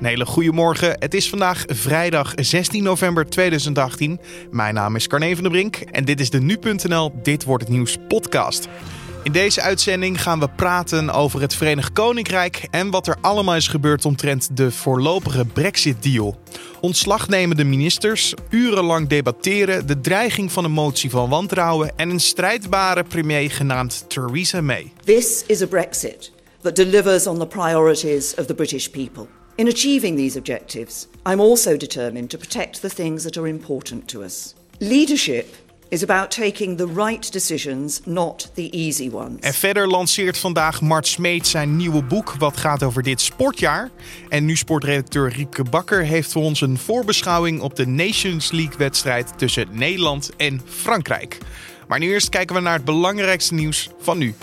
Een hele. Het is vandaag vrijdag 16 november 2018. Mijn naam is Carne van der Brink en dit is de Nu.nl Dit Wordt Het Nieuws podcast. In deze uitzending gaan we praten over het Verenigd Koninkrijk en wat er allemaal is gebeurd omtrent de voorlopige Brexit-deal. Ontslagnemende ministers, urenlang debatteren, de dreiging van een motie van wantrouwen en een strijdbare premier genaamd Theresa May. This is a Brexit that delivers on the priorities of the British people. In achieving these objectives, I'm also determined to protect the things that are important to us. Leadership is about taking the right decisions, not the easy ones. En verder lanceert vandaag Mart Smeet zijn nieuwe boek wat gaat over dit sportjaar. En nu sportredacteur Riepke Bakker heeft voor ons een voorbeschouwing op de Nations League wedstrijd tussen Nederland en Frankrijk. Maar nu eerst kijken we naar het belangrijkste nieuws van nu.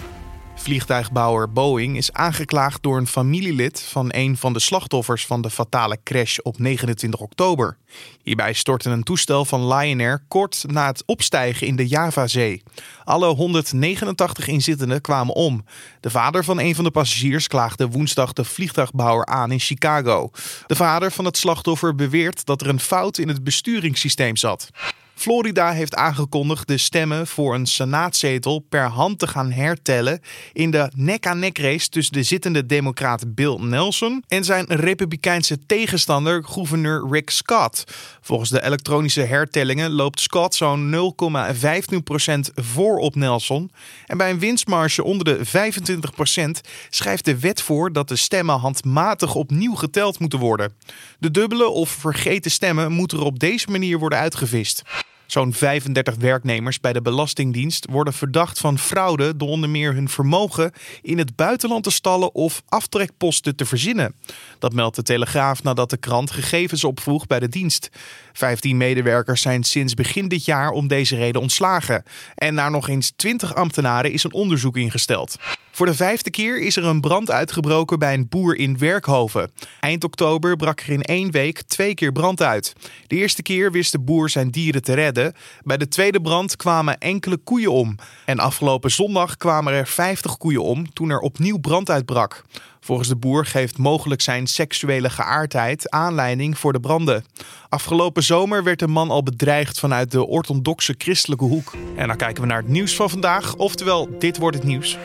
Vliegtuigbouwer Boeing is aangeklaagd door een familielid van een van de slachtoffers van de fatale crash op 29 oktober. Hierbij stortte een toestel van Lion Air kort na het opstijgen in de Javazee. Alle 189 inzittenden kwamen om. De vader van een van de passagiers klaagde woensdag de vliegtuigbouwer aan in Chicago. De vader van het slachtoffer beweert dat er een fout in het besturingssysteem zat. Florida heeft aangekondigd de stemmen voor een senaatzetel per hand te gaan hertellen in de nek-aan-nek race tussen de zittende democraat Bill Nelson en zijn republikeinse tegenstander gouverneur Rick Scott. Volgens de elektronische hertellingen loopt Scott zo'n 0,15% voor op Nelson en bij een winstmarge onder de 25% schrijft de wet voor dat de stemmen handmatig opnieuw geteld moeten worden. De dubbele of vergeten stemmen moeten er op deze manier worden uitgevist. Zo'n 35 werknemers bij de Belastingdienst worden verdacht van fraude door onder meer hun vermogen in het buitenland te stallen of aftrekposten te verzinnen. Dat meldt de Telegraaf nadat de krant gegevens opvroeg bij de dienst. 15 medewerkers zijn sinds begin dit jaar om deze reden ontslagen. En naar nog eens 20 ambtenaren is een onderzoek ingesteld. Voor de vijfde keer is er een brand uitgebroken bij een boer in Werkhoven. Eind oktober brak er in één week twee keer brand uit. De eerste keer wist de boer zijn dieren te redden. Bij de tweede brand kwamen enkele koeien om. En afgelopen zondag kwamen er 50 koeien om toen er opnieuw brand uitbrak. Volgens de boer geeft mogelijk zijn seksuele geaardheid aanleiding voor de branden. Afgelopen zomer werd de man al bedreigd vanuit de orthodoxe christelijke hoek. En dan kijken we naar het nieuws van vandaag, oftewel dit wordt het nieuws.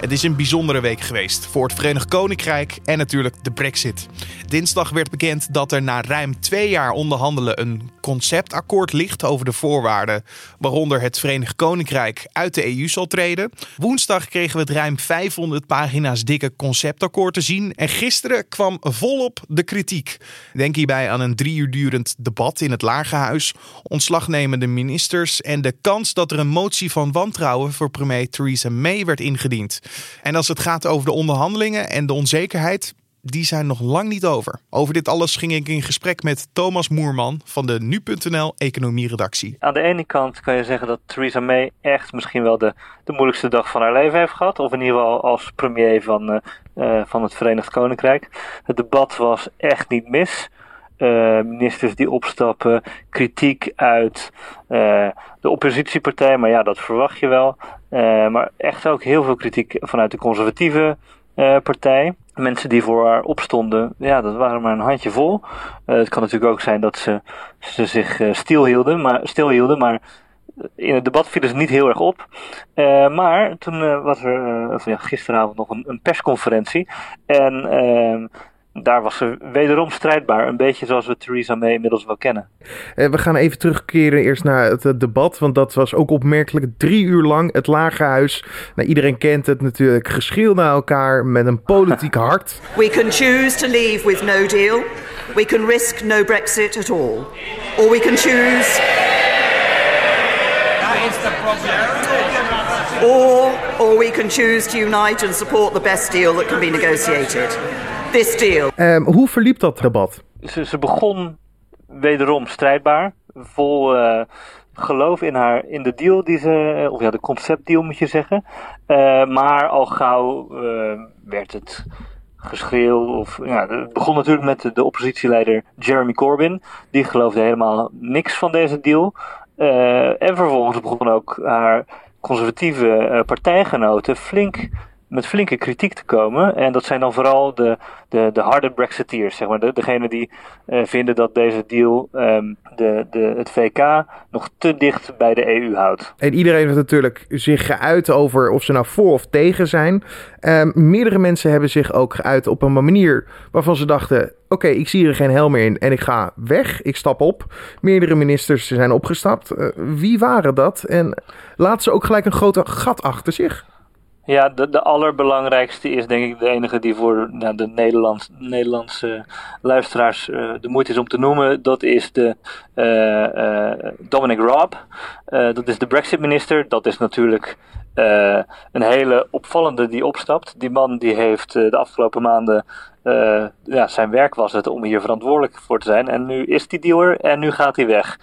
Het is een bijzondere week geweest voor het Verenigd Koninkrijk en natuurlijk de Brexit. Dinsdag werd bekend dat er na ruim twee jaar onderhandelen een conceptakkoord ligt over de voorwaarden waaronder het Verenigd Koninkrijk uit de EU zal treden. Woensdag kregen we het ruim 500 pagina's dikke conceptakkoord te zien en gisteren kwam volop de kritiek. Denk hierbij aan een drie uur durend debat in het Lagerhuis, ontslagnemende ministers en de kans dat er een motie van wantrouwen voor premier Theresa May werd ingediend. En als het gaat over de onderhandelingen en de onzekerheid, die zijn nog lang niet over. Over dit alles ging ik in gesprek met Thomas Moerman van de Nu.nl economieredactie. Aan de ene kant kan je zeggen dat Theresa May echt misschien wel de, de moeilijkste dag van haar leven heeft gehad. Of in ieder geval als premier van, uh, uh, van het Verenigd Koninkrijk. Het debat was echt niet mis. Uh, ministers die opstappen, kritiek uit de oppositiepartij, maar ja, dat verwacht je wel. maar echt ook heel veel kritiek vanuit de conservatieve partij mensen die voor haar opstonden, ja, dat waren maar een handje vol. Uh, het kan natuurlijk ook zijn dat ze, ze zich uh, stilhielden, maar, stilhielden, maar in het debat vielen ze niet heel erg op. Maar toen was er of, ja, gisteravond nog een, een persconferentie. En ehm, daar was ze wederom strijdbaar. Een beetje zoals we Theresa May inmiddels wel kennen. we gaan even terugkeren eerst naar het, debat. Want dat was ook opmerkelijk. Drie uur lang het Lagerhuis. Nou, iedereen kent het natuurlijk. Geschil naar elkaar met een politiek hart. We can choose to leave with no deal. We can risk no Brexit at all. Or we can choose... That is the problem. Or, or we can choose to unite and support the best deal that can be negotiated this deal. Um, hoe verliep dat debat? Ze, ze begon wederom strijdbaar, vol uh, geloof in, haar, in de deal die ze, of ja, de conceptdeal moet je zeggen. Uh, maar al gauw uh, werd het geschreeuw. Of, ja, het begon natuurlijk met de, de, oppositieleider Jeremy Corbyn. Die geloofde helemaal niks van deze deal. en vervolgens begon ook haar conservatieve partijgenoten flink met flinke kritiek te komen. En dat zijn dan vooral de, de, de harde Brexiteers, zeg maar. De, degene die uh, vinden dat deze deal um, de, de, het VK nog te dicht bij de EU houdt. En iedereen heeft natuurlijk zich geuit over of ze nou voor of tegen zijn. Um, meerdere mensen hebben zich ook geuit op een manier waarvan ze dachten: oké, ik zie er geen hel meer in en ik ga weg. Ik stap op. Meerdere ministers zijn opgestapt. Uh, wie waren dat? En laten ze ook gelijk een grote gat achter zich. Ja, de, de allerbelangrijkste is denk ik de enige die voor nou, de Nederlands, Nederlandse luisteraars uh, de moeite is om te noemen. Dat is de uh, uh, Dominic Raab. dat is de Brexit-minister. Dat is natuurlijk een hele opvallende die opstapt. Die man die heeft de afgelopen maanden ja, zijn werk was het om hier verantwoordelijk voor te zijn. En nu is die dealer en nu gaat hij weg.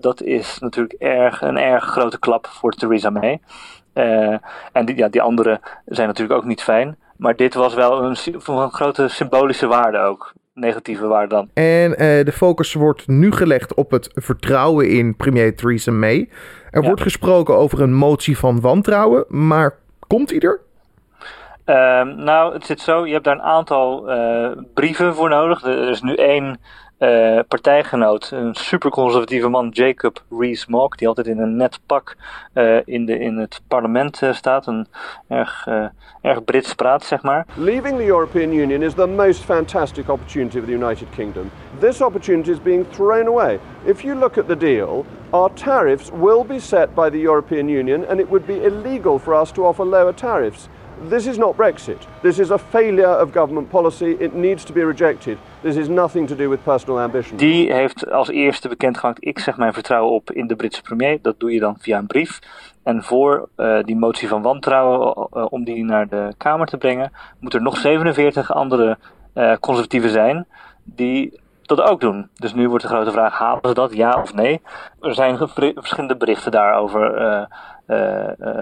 Dat is natuurlijk erg, een erg grote klap voor Theresa May. Uh, en die, ja, die anderen zijn natuurlijk ook niet fijn. Maar dit was wel een, een grote symbolische waarde ook. Negatieve waarde dan. En de focus wordt nu gelegd op het vertrouwen in premier Theresa May. Er ja. wordt gesproken over een motie van wantrouwen. Maar komt die er? Um, nou, het zit zo, je hebt daar een aantal uh, brieven voor nodig. Er is nu één uh, partijgenoot, een superconservatieve man, Jacob Rees-Mogg, die altijd in een net pak uh, in, de, in het parlement staat. Een erg, erg Brits praat, zeg maar. Leaving the European Union is the most fantastic opportunity for the United Kingdom. This opportunity is being thrown away. If you look at the deal, our tariffs will be set by the European Union and it would be illegal for us to offer lower tariffs. This is not Brexit. This is a failure of government policy. It needs to be rejected. Is. Die heeft als eerste bekendgemaakt: ik zeg mijn vertrouwen op in de Britse premier. Dat doe je dan via een brief. En voor uh, die motie van wantrouwen, uh, om die naar de Kamer te brengen, moeten er nog 47 andere uh, conservatieven zijn die dat ook doen. Dus nu wordt de grote vraag: halen ze dat, ja of nee? Er zijn verschillende berichten daarover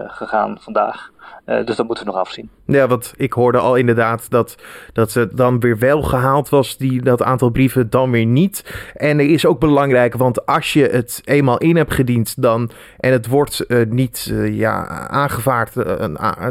gegaan vandaag. Uh, dus dat moeten we nog afzien. Ja, want ik hoorde al inderdaad dat, dat ze dan weer wel gehaald was, die, dat aantal brieven, dan weer niet. En er is ook belangrijk, want als je het eenmaal in hebt gediend dan, en het wordt uh, niet uh, ja, aangevaard,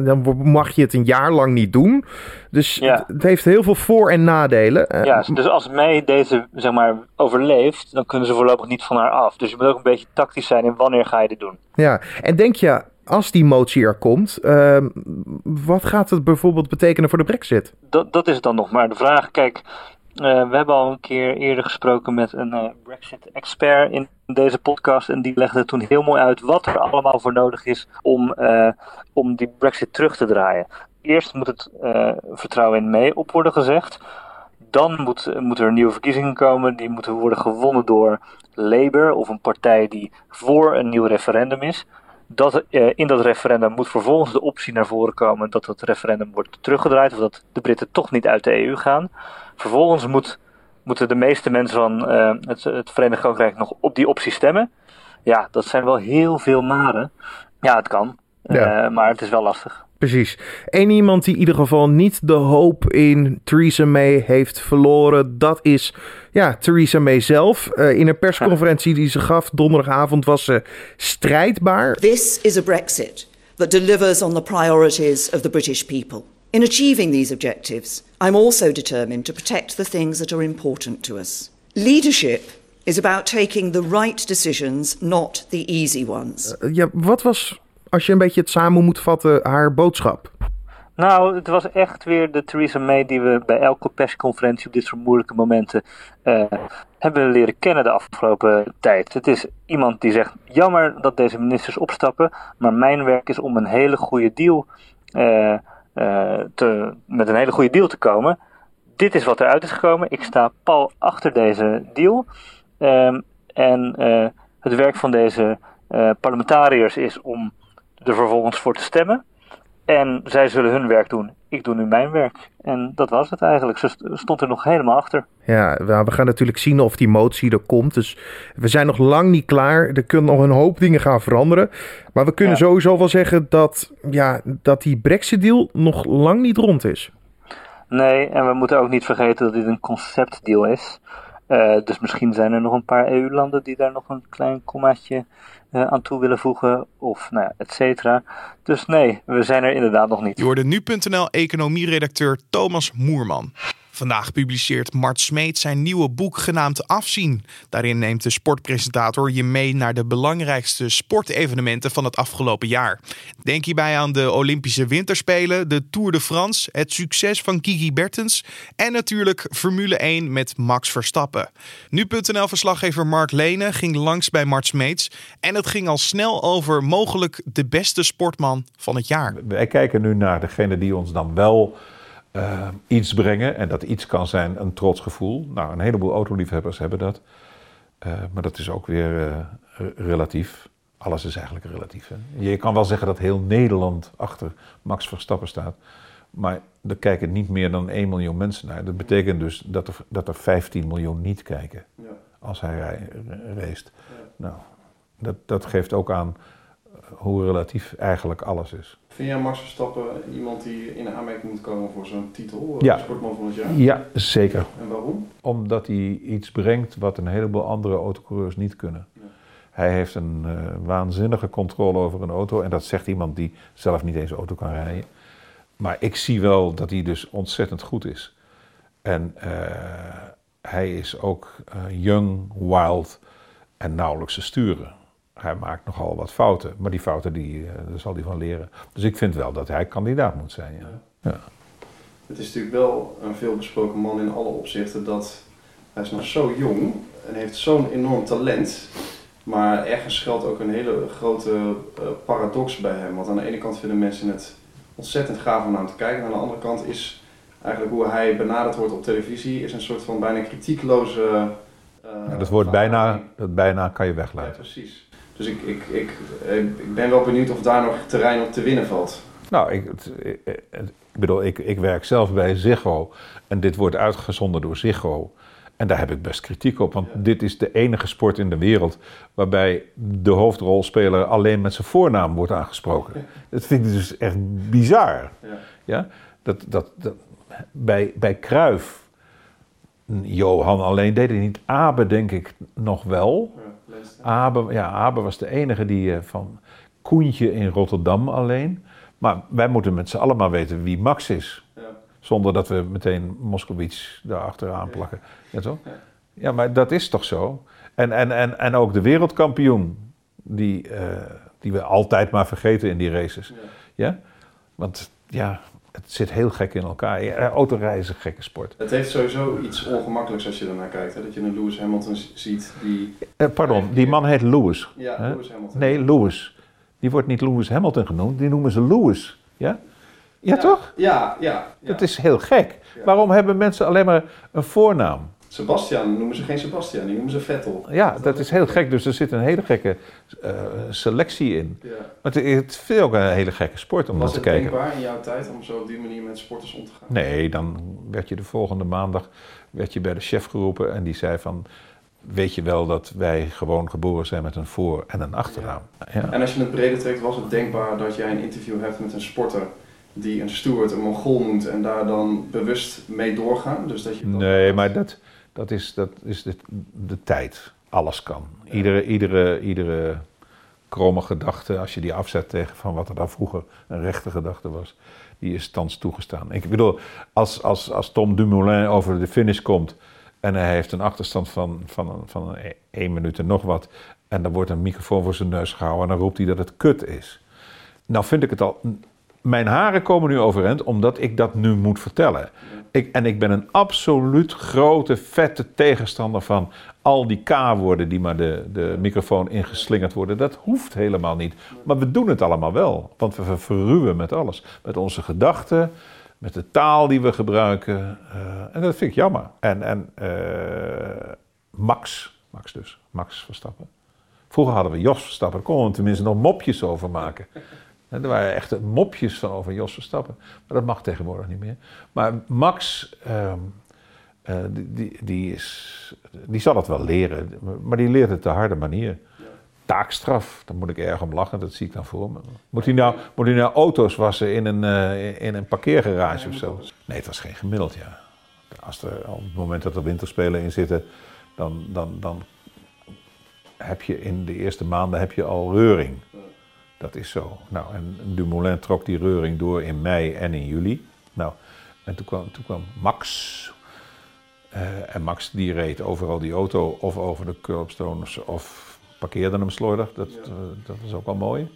dan mag je het een jaar lang niet doen. Dus ja. het, het, heeft heel veel voor- en nadelen. Ja, dus als May deze zeg maar, overleeft, dan kunnen ze voorlopig niet van haar af. Dus je moet ook een beetje tactisch zijn in wanneer ga je dit doen. Ja, en denk je als die motie er komt, uh, wat gaat het bijvoorbeeld betekenen voor de brexit? Dat, dat is dan nog maar de vraag. Kijk, uh, we hebben al een keer eerder gesproken met een uh, brexit-expert in deze podcast. En die legde toen heel mooi uit wat er allemaal voor nodig is om, uh, om die brexit terug te draaien. Eerst moet het vertrouwen in mee op worden gezegd. Dan moet, moeten er nieuwe verkiezingen komen. Die moeten worden gewonnen door Labour of een partij die voor een nieuw referendum is dat uh, in dat referendum moet vervolgens de optie naar voren komen dat het referendum wordt teruggedraaid of dat de Britten toch niet uit de EU gaan. Vervolgens moet, moeten de meeste mensen van uh, het, het Verenigd Koninkrijk nog op die optie stemmen. Ja, dat zijn wel heel veel maren. Ja, het kan, ja. Uh, maar het is wel lastig. Precies. Eén iemand die in ieder geval niet de hoop in Theresa May heeft verloren, dat is ja, Theresa May zelf. Uh, in een persconferentie die ze gaf donderdagavond was ze strijdbaar. This is a Brexit that delivers on the priorities of the British people. In achieving these objectives, I'm also determined to protect the things that are important to us. Leadership is about taking the right decisions, not the easy ones. Uh, ja, wat was als je een beetje het samen moet vatten, haar boodschap? Nou, het was echt weer de Theresa May die we bij elke persconferentie op dit soort moeilijke momenten uh, hebben leren kennen de afgelopen tijd. Het is iemand die zegt: jammer dat deze ministers opstappen, maar mijn werk is om een hele goede deal uh, uh, te, met een hele goede deal te komen. Dit is wat eruit is gekomen. Ik sta pal achter deze deal. Um, en het werk van deze parlementariërs is om er vervolgens voor te stemmen. En zij zullen hun werk doen. Ik doe nu mijn werk. En dat was het eigenlijk. Ze stond er nog helemaal achter. Ja, we gaan natuurlijk zien of die motie er komt. Dus we zijn nog lang niet klaar. Er kunnen nog een hoop dingen gaan veranderen. Maar we kunnen ja. sowieso wel zeggen dat, ja, dat die Brexit-deal nog lang niet rond is. Nee, en we moeten ook niet vergeten dat dit een conceptdeal is. Dus misschien zijn er nog een paar EU-landen die daar nog een klein kommaatje aan toe willen voegen. Of nou ja, et cetera. Dus nee, we zijn er inderdaad nog niet. Je hoorde nu.nl economieredacteur Thomas Moerman. Vandaag publiceert Mart Smeet zijn nieuwe boek genaamd Afzien. Daarin neemt de sportpresentator je mee naar de belangrijkste sportevenementen van het afgelopen jaar. Denk hierbij aan de Olympische Winterspelen, de Tour de France, het succes van Kiki Bertens en natuurlijk Formule 1 met Max Verstappen. Nu.nl-verslaggever Mark Lene ging langs bij Mart Smeets en het ging al snel over mogelijk de beste sportman van het jaar. Wij kijken nu naar degene die ons dan wel uh, iets brengen. En dat iets kan zijn een trots gevoel. Nou, een heleboel autoliefhebbers hebben dat. Uh, maar dat is ook weer uh, relatief. Alles is eigenlijk relatief. Hè? Je kan wel zeggen dat heel Nederland achter Max Verstappen staat. Maar er kijken niet meer dan 1 miljoen mensen naar. Dat betekent dus dat er, dat er 15 miljoen niet kijken ja. als hij race. Nou, dat, dat geeft ook aan hoe relatief eigenlijk alles is. Vind jij Max Verstappen iemand die in aanmerking moet komen voor zo'n titel, ja. sportman van het jaar? Ja, zeker. En waarom? Omdat hij iets brengt wat een heleboel andere autocoureurs niet kunnen. Ja. Hij heeft een uh, waanzinnige controle over een auto en dat zegt iemand die zelf niet eens auto kan rijden. Maar ik zie wel dat hij dus ontzettend goed is. En uh, hij is ook uh, young, wild en nauwelijks te sturen hij maakt nogal wat fouten. Maar die fouten, die, daar zal hij van leren. Dus ik vind wel dat hij kandidaat moet zijn. Ja. ja. Het is natuurlijk wel een veelbesproken man in alle opzichten. Dat hij is nog zo jong en heeft zo'n enorm talent. Maar ergens geldt ook een hele grote uh, paradox bij hem. Want aan de ene kant vinden mensen het ontzettend gaaf om naar hem te kijken. En aan de andere kant is eigenlijk hoe hij benaderd wordt op televisie... is een soort van bijna kritiekloze... Uh, ja, dat woord bijna, dat bijna kan je weglaten. Ja, precies. Dus ik, ik, ik, ik ben wel benieuwd of daar nog terrein op te winnen valt. Nou, ik, ik bedoel, ik, ik werk zelf bij Ziggo en dit wordt uitgezonden door Ziggo. En daar heb ik best kritiek op, want dit is de enige sport in de wereld waarbij de hoofdrolspeler alleen met zijn voornaam wordt aangesproken. Dat vind ik dus echt bizar. Ja. ja? Dat, dat, dat, bij, bij Kruif, Johan alleen deed hij niet, Abe denk ik nog wel. Abe, ja, Abe was de enige die uh, van Koentje in Rotterdam alleen. Maar wij moeten met z'n allen maar weten wie Max is. Ja. Zonder dat we meteen Moskowitz daar achteraan plakken. Ja, toch? Ja. ja, maar dat is toch zo? En, en, en, en ook de wereldkampioen, die, uh, die we altijd maar vergeten in die races. Ja? Want ja, het zit heel gek in elkaar. Ja, autorijden is een gekke sport. Het heeft sowieso iets ongemakkelijks als je ernaar kijkt. Hè? Dat je een Lewis Hamilton ziet die... Eh, pardon, die man heet Lewis. Ja, hè? Lewis Hamilton. Nee, Lewis. Die wordt niet Lewis Hamilton genoemd, die noemen ze Lewis. Ja? Ja, ja toch? Ja, ja, ja. Dat is heel gek. Ja. Waarom hebben mensen alleen maar een voornaam? Sebastian noemen ze geen Sebastian, die noemen ze Vettel. Ja, dat is heel gek. Dus er zit een hele gekke uh, selectie in. Ja. Maar het, het is ook een hele gekke sport om naar te kijken. Was het denkbaar in jouw tijd om zo op die manier met sporters om te gaan? Nee, dan werd je de volgende maandag werd je bij de chef geroepen en die zei van... Weet je wel dat wij gewoon geboren zijn met een voor- en een achternaam? Ja. Ja. En als je het breder trekt, was het denkbaar dat jij een interview hebt met een sporter die een steward, een mongool noemt en daar dan bewust mee doorgaan? Dus dat je nee, maar dat, dat is, dat is de, de tijd. Alles kan. Iedere, iedere, iedere kromme gedachte, als je die afzet tegen van wat er dan vroeger een rechte gedachte was, die is thans toegestaan. Ik bedoel, als, als, als Tom Dumoulin over de finish komt en hij heeft een achterstand van, van, van één minuut en nog wat, en dan wordt een microfoon voor zijn neus gehouden en dan roept hij dat het kut is. Nou vind ik het al mijn haren komen nu overeind omdat ik dat nu moet vertellen. Ik, en ik ben een absoluut grote, vette tegenstander van al die K-woorden die maar de, de microfoon ingeslingerd worden. Dat hoeft helemaal niet. Maar we doen het allemaal wel. Want we verruwen met alles. Met onze gedachten, met de taal die we gebruiken. Uh, en dat vind ik jammer. En, en uh, Max, Max dus, Max Verstappen. Vroeger hadden we Jos Verstappen, daar konden we tenminste nog mopjes over maken. Er waren echt mopjes van over Jos Verstappen. Maar dat mag tegenwoordig niet meer. Maar Max, um, uh, die, die, is, die zal het wel leren. Maar die leert het de harde manier. Taakstraf, daar moet ik erg om lachen. Dat zie ik dan voor me. Moet hij nou, moet hij nou auto's wassen in een, uh, in een parkeergarage of zo? Nee, het was geen gemiddeld, ja. Als er, op het moment dat er winterspelen in zitten... dan, dan, dan heb je in de eerste maanden heb je al reuring. Dat is zo. Nou, en Dumoulin trok die reuring door in mei en in juli. Nou, en toen kwam, toen kwam Max. Eh, en Max die reed overal die auto of over de curbstones of parkeerde hem slordig. Dat, uh, dat was ook wel mooi.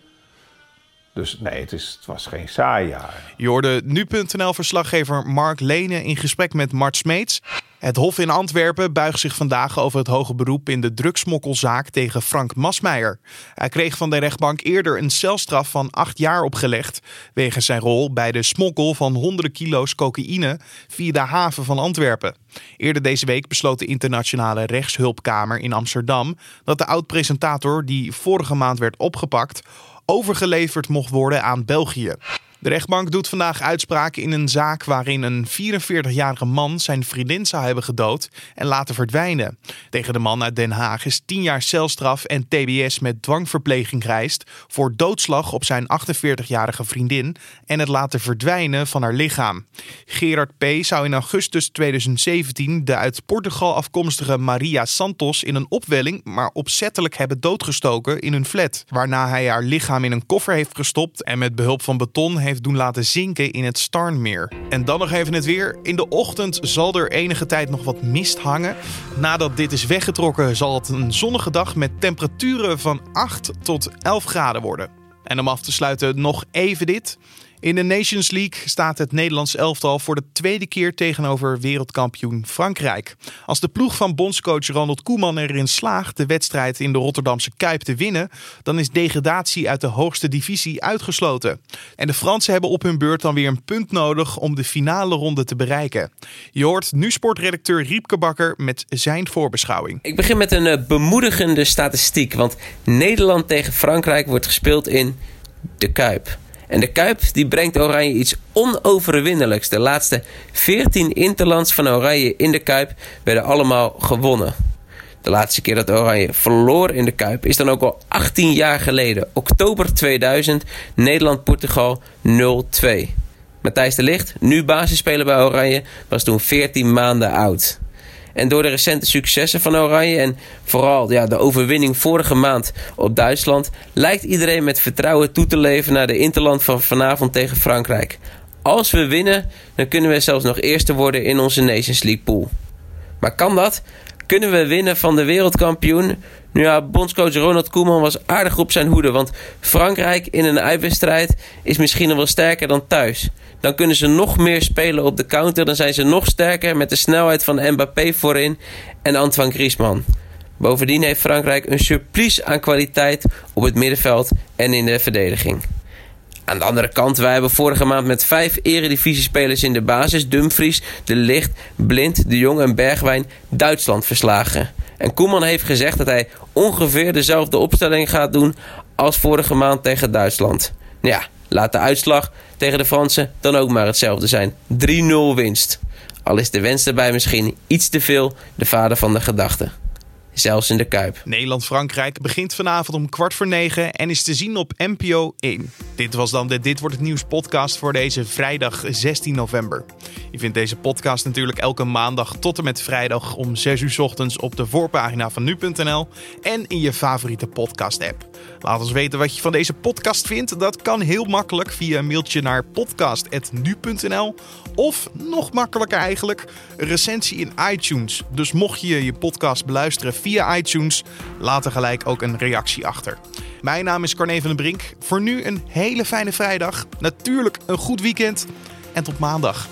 Dus nee, het, is, het was geen saai jaar. Je hoorde nu.nl-verslaggever Mark Lene in gesprek met Mart Smeets. Het Hof in Antwerpen buigt zich vandaag over het hoge beroep in de drugsmokkelzaak tegen Frank Masmeijer. Hij kreeg van de rechtbank eerder een celstraf van acht jaar opgelegd. wegens zijn rol bij de smokkel van honderden kilo's cocaïne via de haven van Antwerpen. Eerder deze week besloot de Internationale Rechtshulpkamer in Amsterdam dat de oud-presentator, die vorige maand werd opgepakt, overgeleverd mocht worden aan België. De rechtbank doet vandaag uitspraken in een zaak waarin een 44-jarige man zijn vriendin zou hebben gedood en laten verdwijnen. Tegen de man uit Den Haag is 10 jaar celstraf en TBS met dwangverpleging gereisd voor doodslag op zijn 48-jarige vriendin en het laten verdwijnen van haar lichaam. Gerard P. zou in augustus 2017 de uit Portugal afkomstige Maria Santos in een opwelling, maar opzettelijk hebben doodgestoken in hun flat. Waarna hij haar lichaam in een koffer heeft gestopt en met behulp van beton heeft doen laten zinken in het Starnmeer. En dan nog even het weer. In de ochtend zal er enige tijd nog wat mist hangen. Nadat dit is weggetrokken zal het een zonnige dag met temperaturen van 8 tot 11 graden worden. En om af te sluiten nog even dit. In de Nations League staat het Nederlands elftal voor de tweede keer tegenover wereldkampioen Frankrijk. Als de ploeg van bondscoach Ronald Koeman erin slaagt de wedstrijd in de Rotterdamse Kuip te winnen, dan is degradatie uit de hoogste divisie uitgesloten. En de Fransen hebben op hun beurt dan weer een punt nodig om de finale ronde te bereiken. Je hoort nu sportredacteur Riepke Bakker met zijn voorbeschouwing. Ik begin met een uh, bemoedigende statistiek, want Nederland tegen Frankrijk wordt gespeeld in de Kuip. En de Kuip die brengt Oranje iets onoverwinnelijks. De laatste 14 interlands van Oranje in de Kuip werden allemaal gewonnen. De laatste keer dat Oranje verloor in de Kuip is dan ook al 18 jaar geleden. Oktober 2000, Nederland-Portugal 0-2. Matthijs de Ligt, nu basisspeler bij Oranje, was toen 14 maanden oud. En door de recente successen van Oranje en vooral ja, de overwinning vorige maand op Duitsland, lijkt iedereen met vertrouwen toe te leven naar de Interland van vanavond tegen Frankrijk. Als we winnen, dan kunnen we zelfs nog eerste worden in onze Nations League pool. Maar kan dat? Kunnen we winnen van de wereldkampioen? Nu ja, bondscoach Ronald Koeman was aardig op zijn hoede. Want Frankrijk in een uitwedstrijd is misschien nog wel sterker dan thuis. Dan kunnen ze nog meer spelen op de counter. Dan zijn ze nog sterker met de snelheid van Mbappé voorin en Antoine Griezmann. Bovendien heeft Frankrijk een surplus aan kwaliteit op het middenveld en in de verdediging. Aan de andere kant, wij hebben vorige maand met vijf eredivisiespelers in de basis... Dumfries, De Licht, Blind, De Jong en Bergwijn Duitsland verslagen. En Koeman heeft gezegd dat hij ongeveer dezelfde opstelling gaat doen als vorige maand tegen Duitsland. Ja, laat de uitslag tegen de Fransen dan ook maar hetzelfde zijn. 3-0 winst. Al is de wens erbij misschien iets te veel de vader van de gedachte zelfs in de Kuip. Nederland-Frankrijk begint vanavond om kwart voor negen en is te zien op NPO 1. Dit was dan de Dit Wordt Het Nieuws podcast voor deze vrijdag 16 november. Je vindt deze podcast natuurlijk elke maandag tot en met vrijdag om 6 uur ochtends op de voorpagina van nu.nl en in je favoriete podcast app. Laat ons weten wat je van deze podcast vindt. Dat kan heel makkelijk via een mailtje naar podcast.nu.nl of nog makkelijker eigenlijk, een recensie in iTunes. Dus mocht je je podcast beluisteren via iTunes, laat er gelijk ook een reactie achter. Mijn naam is Carne van den Brink. Voor nu een hele fijne vrijdag. Natuurlijk een goed weekend en tot maandag.